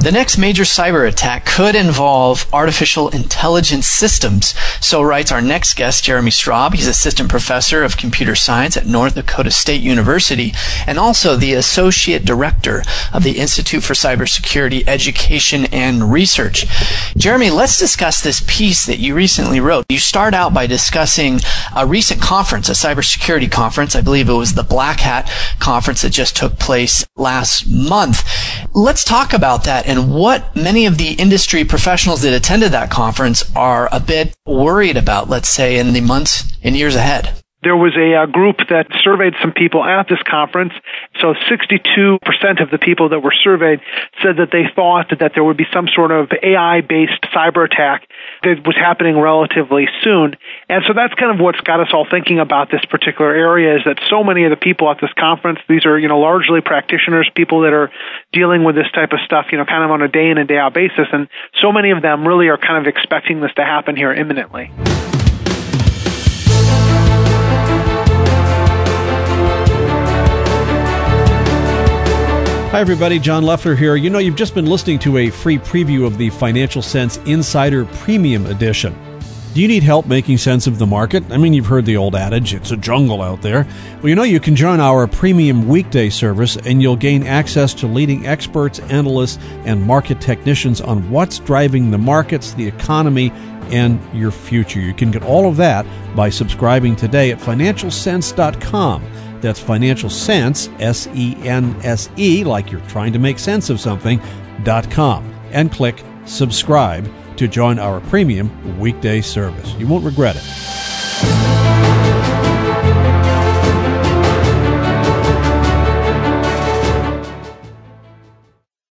The next major cyber attack could involve artificial intelligence systems. So writes our next guest, Jeremy Straub. He's assistant professor of computer science at North Dakota State University and also the associate director of the Institute for Cybersecurity Education and Research. Jeremy, let's discuss this piece that you recently wrote. You start out by discussing a recent conference, a cybersecurity conference. I believe it was the Black Hat conference that just took place last month. Let's talk about that and what many of the industry professionals that attended that conference are a bit worried about, let's say, in the months and years ahead. There was a, a, group that surveyed some people at this conference. So 62% of the people that were surveyed said that they thought that, that there would be some sort of AI based cyber attack that was happening relatively soon. And so that's kind of what's got us all thinking about this particular area is that so many of the people at this conference, these are, you know, largely practitioners, people that are dealing with this type of stuff, you know, kind of on a day in and day out basis. And so many of them really are kind of expecting this to happen here imminently. Hi, everybody. John Leffler here. You know, you've just been listening to a free preview of the Financial Sense Insider Premium Edition. Do you need help making sense of the market? I mean, you've heard the old adage, it's a jungle out there. Well, you know, you can join our premium weekday service and you'll gain access to leading experts, analysts, and market technicians on what's driving the markets, the economy, and your future. You can get all of that by subscribing today at financialsense.com. That's Financial Sense, S E N S E, like you're trying to make sense of something, dot com. And click subscribe to join our premium weekday service. You won't regret it.